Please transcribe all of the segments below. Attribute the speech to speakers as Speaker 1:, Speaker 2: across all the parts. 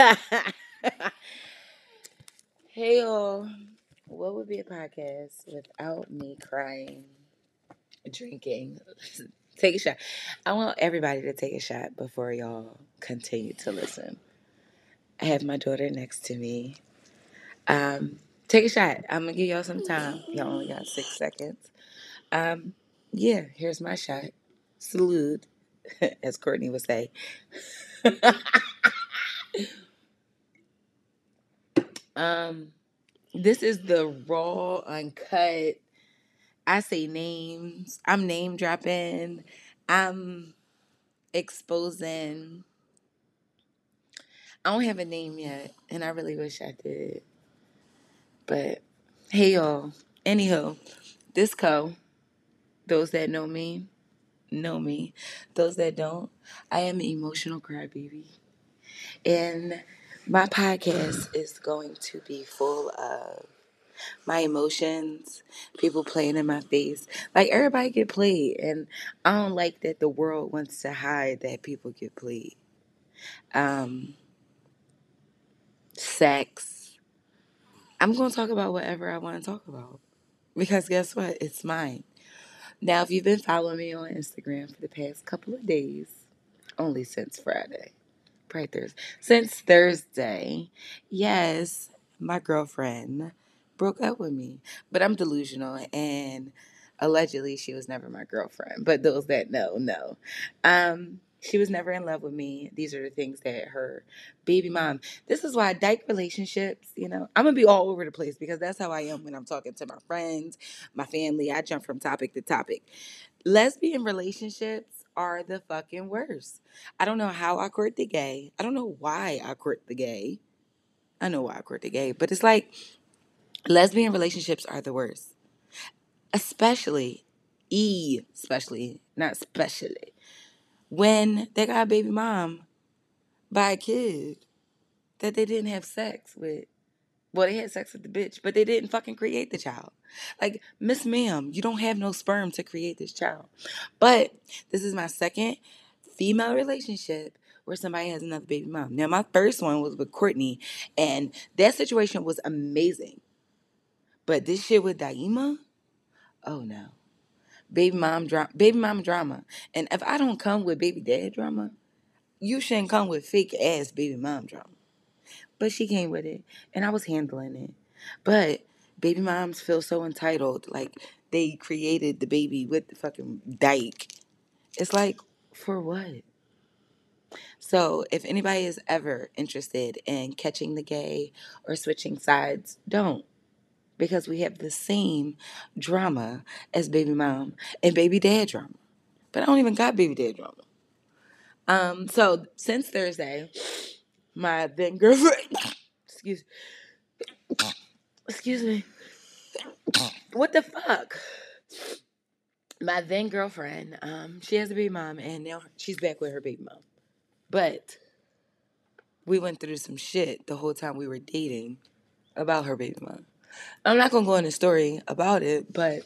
Speaker 1: hey y'all. What would be a podcast without me crying, drinking? take a shot. I want everybody to take a shot before y'all continue to listen. I have my daughter next to me. Um, take a shot. I'm gonna give y'all some time. Y'all only got six seconds. Um, yeah, here's my shot. Salute, as Courtney would say. Um, this is the raw, uncut. I say names. I'm name dropping. I'm exposing. I don't have a name yet, and I really wish I did. But hey, y'all. Anyhow, this co, those that know me, know me. Those that don't, I am an emotional crybaby. And my podcast is going to be full of my emotions, people playing in my face. Like everybody get played, and I don't like that the world wants to hide that people get played. Um, sex. I'm gonna talk about whatever I want to talk about because guess what? It's mine. Now, if you've been following me on Instagram for the past couple of days, only since Friday, Thursday, since Thursday, yes, my girlfriend broke up with me. But I'm delusional and allegedly she was never my girlfriend. But those that know, know. Um, she was never in love with me. These are the things that her baby mom. This is why dyke relationships, you know, I'm gonna be all over the place because that's how I am when I'm talking to my friends, my family. I jump from topic to topic. Lesbian relationships are the fucking worst. I don't know how I court the gay. I don't know why I court the gay. I know why I court the gay, but it's like lesbian relationships are the worst. Especially, e, especially, not especially, when they got a baby mom by a kid that they didn't have sex with. Well, they had sex with the bitch, but they didn't fucking create the child. Like, Miss Ma'am, you don't have no sperm to create this child. But this is my second female relationship where somebody has another baby mom. Now, my first one was with Courtney, and that situation was amazing. But this shit with Daima, oh no. Baby mom drama, baby mom drama. And if I don't come with baby dad drama, you shouldn't come with fake ass baby mom drama. But she came with it, and I was handling it. But baby moms feel so entitled, like they created the baby with the fucking dyke. It's like, for what? So, if anybody is ever interested in catching the gay or switching sides, don't because we have the same drama as baby mom and baby dad drama. But I don't even got baby dad drama. Um, so since Thursday, my then girlfriend, excuse, excuse me, what the fuck? My then girlfriend, um, she has a baby mom, and now she's back with her baby mom. But we went through some shit the whole time we were dating about her baby mom. I'm not gonna go into story about it, but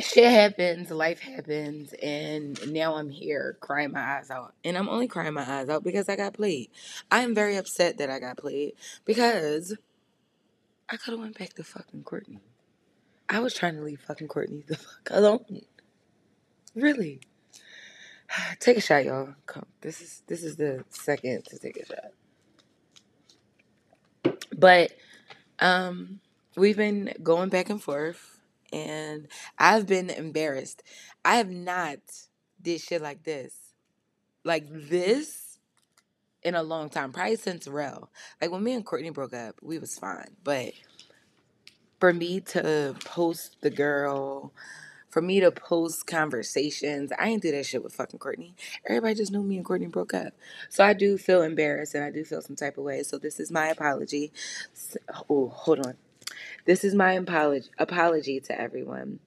Speaker 1: shit happens, life happens, and now I'm here crying my eyes out. And I'm only crying my eyes out because I got played. I am very upset that I got played because I could have went back to fucking Courtney. I was trying to leave fucking Courtney the fuck alone. Really. Take a shot, y'all. Come. This is this is the second to take a shot. But um, we've been going back and forth, and I've been embarrassed. I have not did shit like this, like mm-hmm. this, in a long time. Probably since Rel. Like when me and Courtney broke up, we was fine, but for me to post the girl for me to post conversations. I ain't do that shit with fucking Courtney. Everybody just knew me and Courtney broke up. So I do feel embarrassed and I do feel some type of way. So this is my apology. Oh, hold on. This is my apology apology to everyone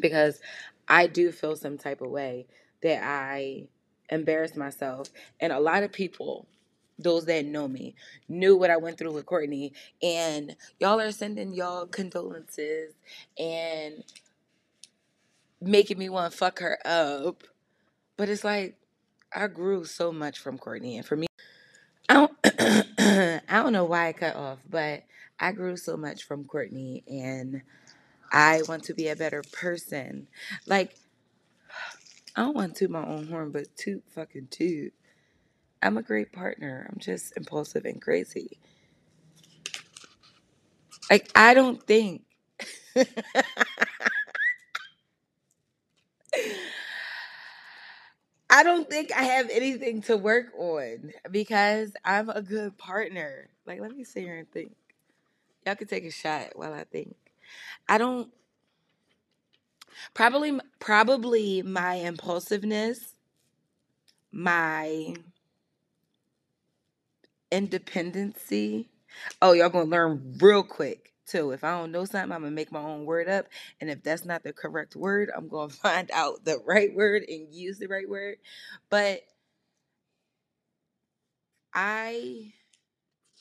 Speaker 1: because I do feel some type of way that I embarrassed myself and a lot of people those that know me knew what I went through with Courtney and y'all are sending y'all condolences and making me want to fuck her up. But it's like I grew so much from Courtney, and for me, I don't. I don't know why I cut off, but I grew so much from Courtney and I want to be a better person. Like, I don't want to my own horn, but toot fucking toot. I'm a great partner. I'm just impulsive and crazy. Like, I don't think. I don't think I have anything to work on because I'm a good partner. Like, let me sit here and think. Y'all can take a shot while I think. I don't. Probably, probably my impulsiveness, my independency. Oh, y'all gonna learn real quick too. If I don't know something, I'm gonna make my own word up. And if that's not the correct word, I'm gonna find out the right word and use the right word. But I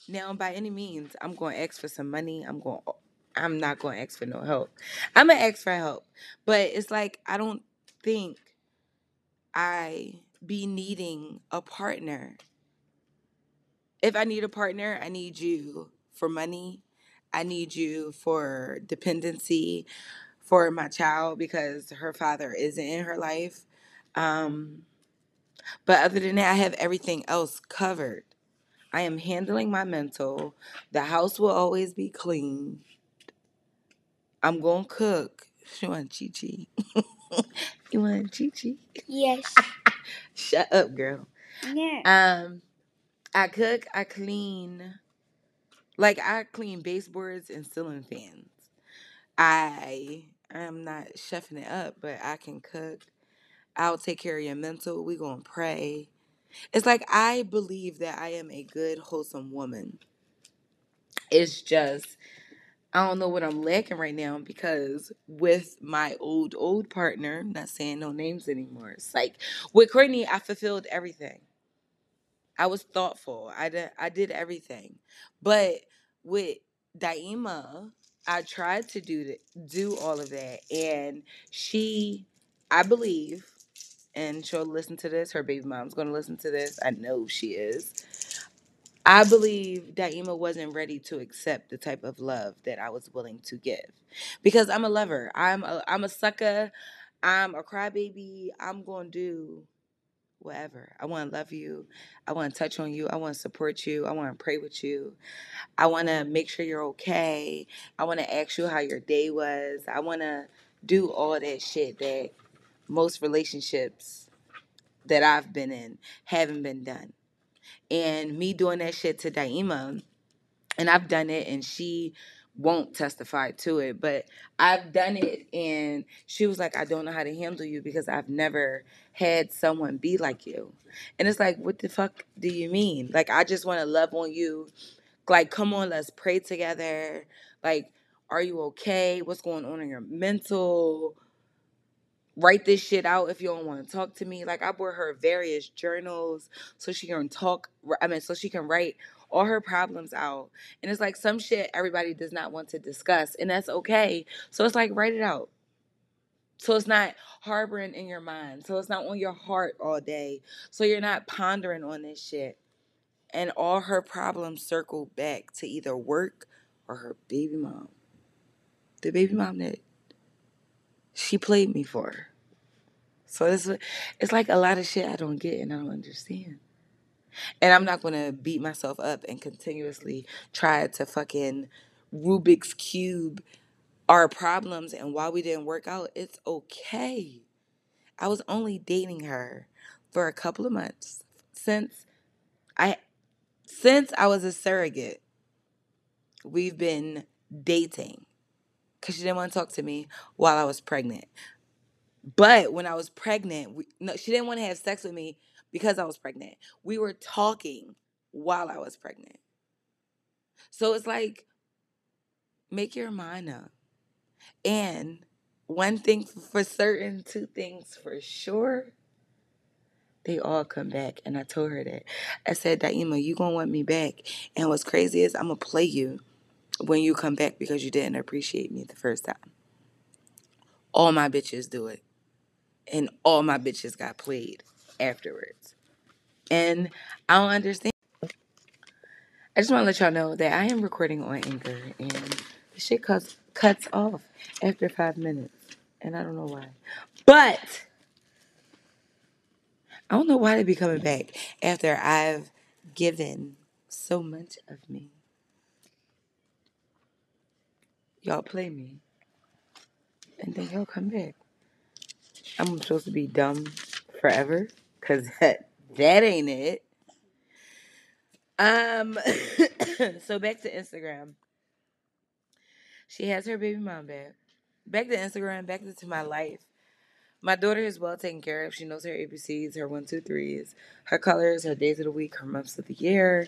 Speaker 1: now by any means, I'm gonna ask for some money. I'm going I'm not gonna ask for no help. I'm gonna ask for help. But it's like I don't think I be needing a partner. If I need a partner, I need you for money. I need you for dependency for my child because her father isn't in her life. Um, but other than that, I have everything else covered. I am handling my mental. The house will always be clean. I'm gonna cook. You want Chi Chi? you want Chi Chi?
Speaker 2: Yes.
Speaker 1: Shut up, girl.
Speaker 2: Yeah.
Speaker 1: Um, I cook. I clean. Like I clean baseboards and ceiling fans. I I'm not chefing it up, but I can cook. I'll take care of your mental. We gonna pray. It's like I believe that I am a good, wholesome woman. It's just I don't know what I'm lacking right now because with my old old partner, not saying no names anymore. It's like with Courtney, I fulfilled everything. I was thoughtful. I did I did everything. But with Daima, I tried to do do all of that and she I believe and she'll listen to this. Her baby mom's to listen to this. I know she is. I believe Daima wasn't ready to accept the type of love that I was willing to give. Because I'm a lover. I'm a I'm a sucker. I'm a crybaby. I'm to do whatever. I want to love you. I want to touch on you. I want to support you. I want to pray with you. I want to make sure you're okay. I want to ask you how your day was. I want to do all that shit that most relationships that I've been in haven't been done. And me doing that shit to Daima, and I've done it, and she won't testify to it, but I've done it, and she was like, I don't know how to handle you because I've never had someone be like you. And it's like, what the fuck do you mean? Like, I just want to love on you. Like, come on, let's pray together. Like, are you okay? What's going on in your mental? write this shit out if you don't want to talk to me. Like I bought her various journals so she can talk. I mean, so she can write all her problems out. And it's like some shit everybody does not want to discuss, and that's okay. So it's like write it out. So it's not harboring in your mind. So it's not on your heart all day. So you're not pondering on this shit. And all her problems circle back to either work or her baby mom. The baby mom that she played me for. So it's it's like a lot of shit I don't get and I don't understand. And I'm not gonna beat myself up and continuously try to fucking Rubik's cube our problems and why we didn't work out. It's okay. I was only dating her for a couple of months since I since I was a surrogate. We've been dating because she didn't want to talk to me while I was pregnant. But when I was pregnant, we, no, she didn't want to have sex with me because I was pregnant. We were talking while I was pregnant. So it's like, make your mind up. And one thing for certain, two things for sure, they all come back. And I told her that. I said, Daima, you gonna want me back. And what's crazy is I'm gonna play you when you come back because you didn't appreciate me the first time. All my bitches do it and all my bitches got played afterwards. And I don't understand. I just want to let y'all know that I am recording on Anchor and the shit cuts cuts off after five minutes, and I don't know why. But I don't know why they be coming back after I've given so much of me. Y'all play me, and then y'all come back. I'm supposed to be dumb forever, cause that that ain't it. Um, so back to Instagram. She has her baby mom back. Back to Instagram, back to my life. My daughter is well taken care of. She knows her ABCs, her one, two, threes, her colors, her days of the week, her months of the year.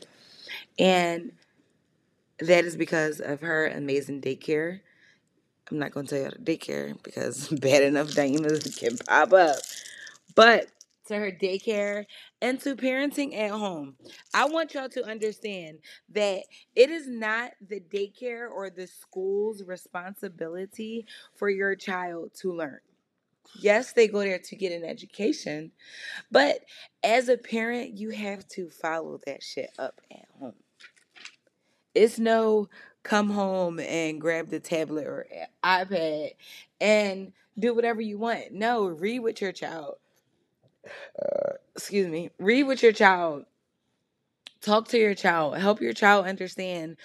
Speaker 1: And that is because of her amazing daycare. I'm not going to tell you daycare because bad enough Daimas can pop up. But to her daycare and to parenting at home. I want y'all to understand that it is not the daycare or the school's responsibility for your child to learn. Yes, they go there to get an education, but as a parent, you have to follow that shit up at home. It's no come home and grab the tablet or iPad and do whatever you want. No, read with your child. Excuse me. Read with your child. Talk to your child. Help your child understand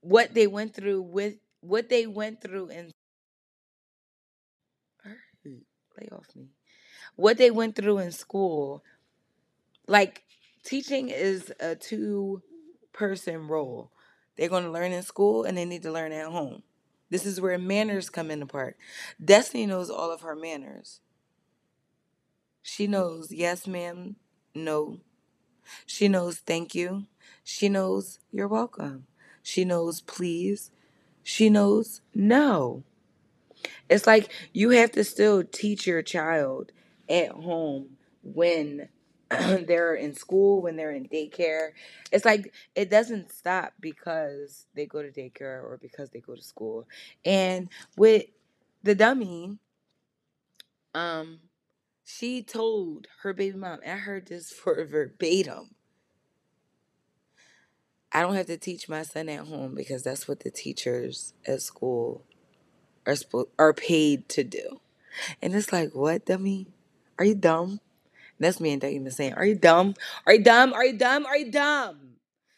Speaker 1: what they went through with what they went through in lay off me. What they went through in school. Like teaching is a two person role. They're going to learn in school and they need to learn at home. This is where manners come into part. Destiny knows all of her manners. She knows yes, ma'am, no. She knows thank you. She knows you're welcome. She knows please. She knows no. It's like you have to still teach your child at home when they're in school, when they're in daycare. It's like it doesn't stop because they go to daycare or because they go to school. And with the dummy, um, she told her baby mom, I heard this for verbatim. I don't have to teach my son at home because that's what the teachers at school are spo- are paid to do. And it's like, what, dummy? Are you dumb? And that's me and Dougie saying, Are you dumb? Are you dumb? Are you dumb? Are you dumb?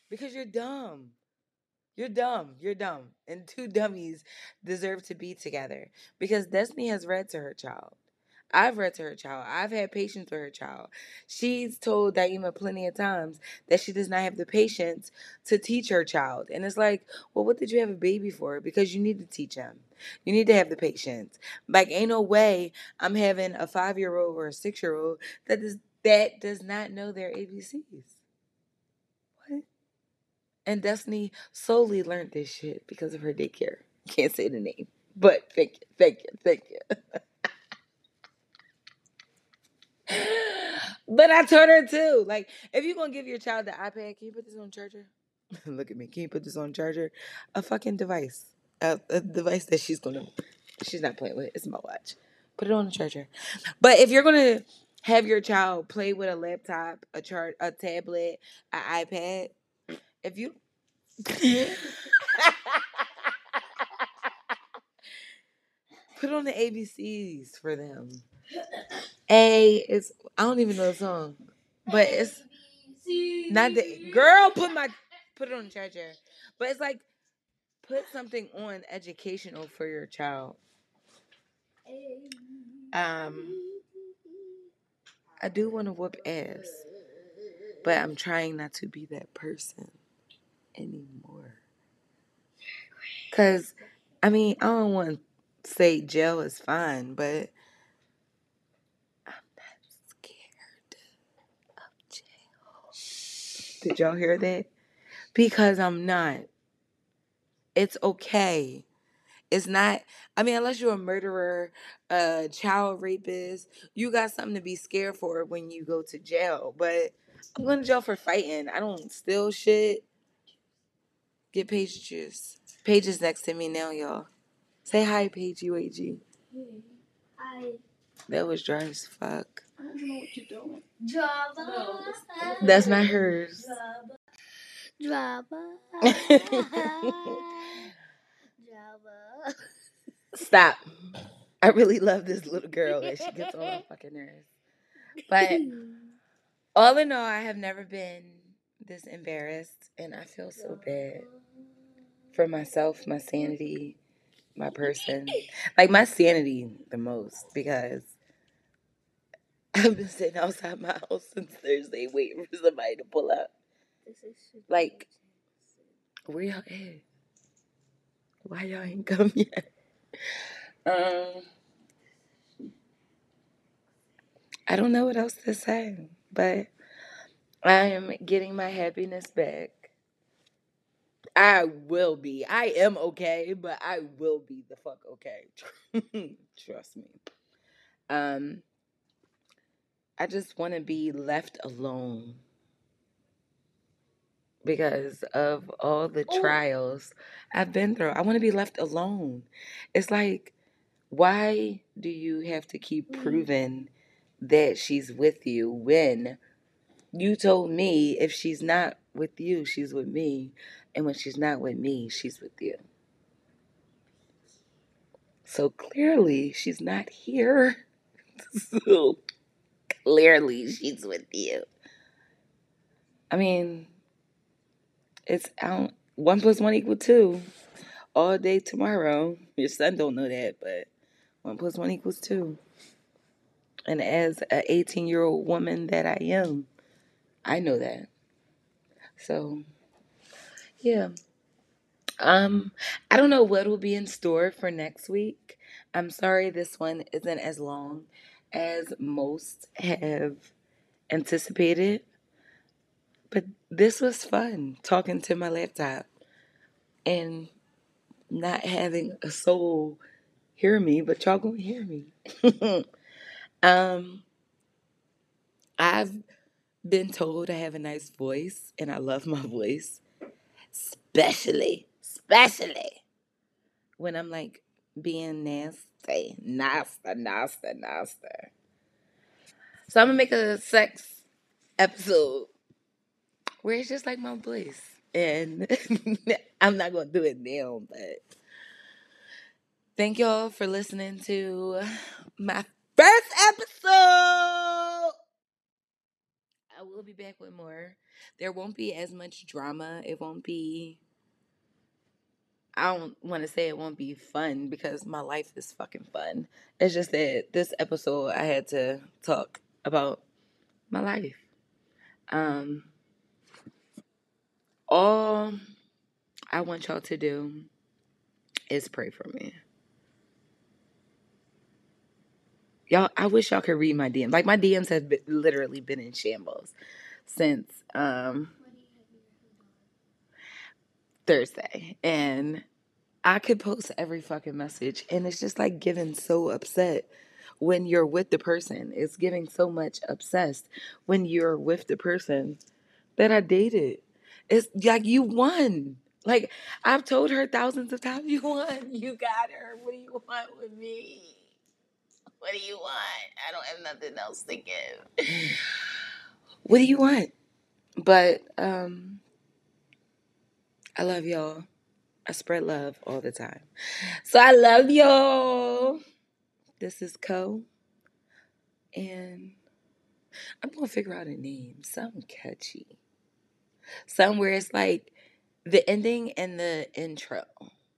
Speaker 1: Because you're dumb. You're dumb. You're dumb. And two dummies deserve to be together. Because Destiny has read to her child. I've read to her child. I've had patience with her child. She's told Daima plenty of times that she does not have the patience to teach her child. And it's like, well, what did you have a baby for? Because you need to teach him. You need to have the patience. Like, ain't no way I'm having a five year old or a six year old that does that does not know their ABCs. What? And Destiny solely learned this shit because of her daycare. Can't say the name. But thank you, thank you, thank you. but I told her too. Like, if you're gonna give your child the iPad, can you put this on charger? Look at me. Can you put this on charger? A fucking device. A, a device that she's gonna she's not playing with. It's my watch. Put it on the charger. But if you're gonna have your child play with a laptop, a chart, a tablet, an iPad, if you put on the ABCs for them. A is I don't even know the song, but it's not the girl. Put my put it on the charger, but it's like put something on educational for your child. Um, I do want to whoop ass, but I'm trying not to be that person anymore. Cause I mean I don't want to say jail is fine, but Did y'all hear that? Because I'm not. It's okay. It's not, I mean, unless you're a murderer, a child rapist, you got something to be scared for when you go to jail. But I'm going to jail for fighting. I don't steal shit. Get Paige juice. Paige is next to me now, y'all. Say hi, Paige UAG. Hi. That was dry as fuck. I don't know what you're doing. Java. That's not hers.
Speaker 2: Drama. Drama.
Speaker 1: Stop. I really love this little girl and she gets on my fucking nerves. But all in all, I have never been this embarrassed and I feel so bad for myself, my sanity, my person. Like my sanity the most because I've been sitting outside my house since Thursday waiting for somebody to pull up. Like, where y'all at? Why y'all ain't come yet? Um, I don't know what else to say, but I am getting my happiness back. I will be. I am okay, but I will be the fuck okay. Trust me. Um, I just want to be left alone because of all the oh. trials I've been through. I want to be left alone. It's like, why do you have to keep mm. proving that she's with you when you told me if she's not with you, she's with me, and when she's not with me, she's with you? So clearly, she's not here. so clearly, she's with you. I mean, it's out. One plus one equal two. All day tomorrow. Your son don't know that, but one plus one equals two. And as an 18 year old woman that I am, I know that. So, yeah. Um, I don't know what will be in store for next week. I'm sorry this one isn't as long as most have anticipated. But this was fun talking to my laptop and not having a soul hear me, but y'all gonna hear me. um, I've been told I have a nice voice and I love my voice, especially, especially when I'm like being nasty, nasty, nasty, nasty. So I'm gonna make a sex episode where it's just like my voice. And I'm not to do it now, but thank y'all for listening to my first episode. I will be back with more. There won't be as much drama. It won't be. I don't want to say it won't be fun because my life is fucking fun. It's just that this episode I had to talk about my life. Um, all I want y'all to do is pray for me. Y'all, I wish y'all could read my DMs. Like my DMs have been, literally been in shambles since um, Thursday, and I could post every fucking message, and it's just like getting so upset when you're with the person. It's getting so much obsessed when you're with the person that I dated. It's like you won. Like I've told her thousands of times, you won. You got her. What do you want with me? What do you want? I don't have nothing else to give. what do you want? But um I love y'all. I spread love all the time. So I love y'all. This is Co. And I'm gonna figure out a name. Something catchy. Somewhere it's like the ending and the intro.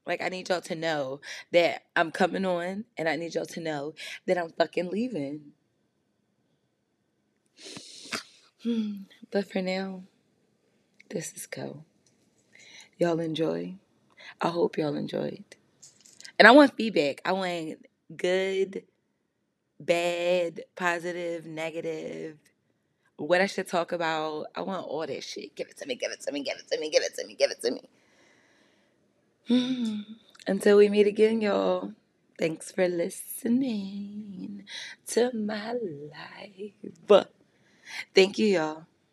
Speaker 1: Like I need y'all to know that I'm coming on and I need y'all to know that I'm fucking leaving. But for now, this is Co. Y'all enjoy. I hope y'all enjoyed. And I want feedback. I want good, bad, positive, negative, what I should talk about. I want all that shit. Give it to me, give it to me, give it to me, give it to me, give it to me. Until we meet again, y'all. Thanks for listening to my life. Thank you, y'all.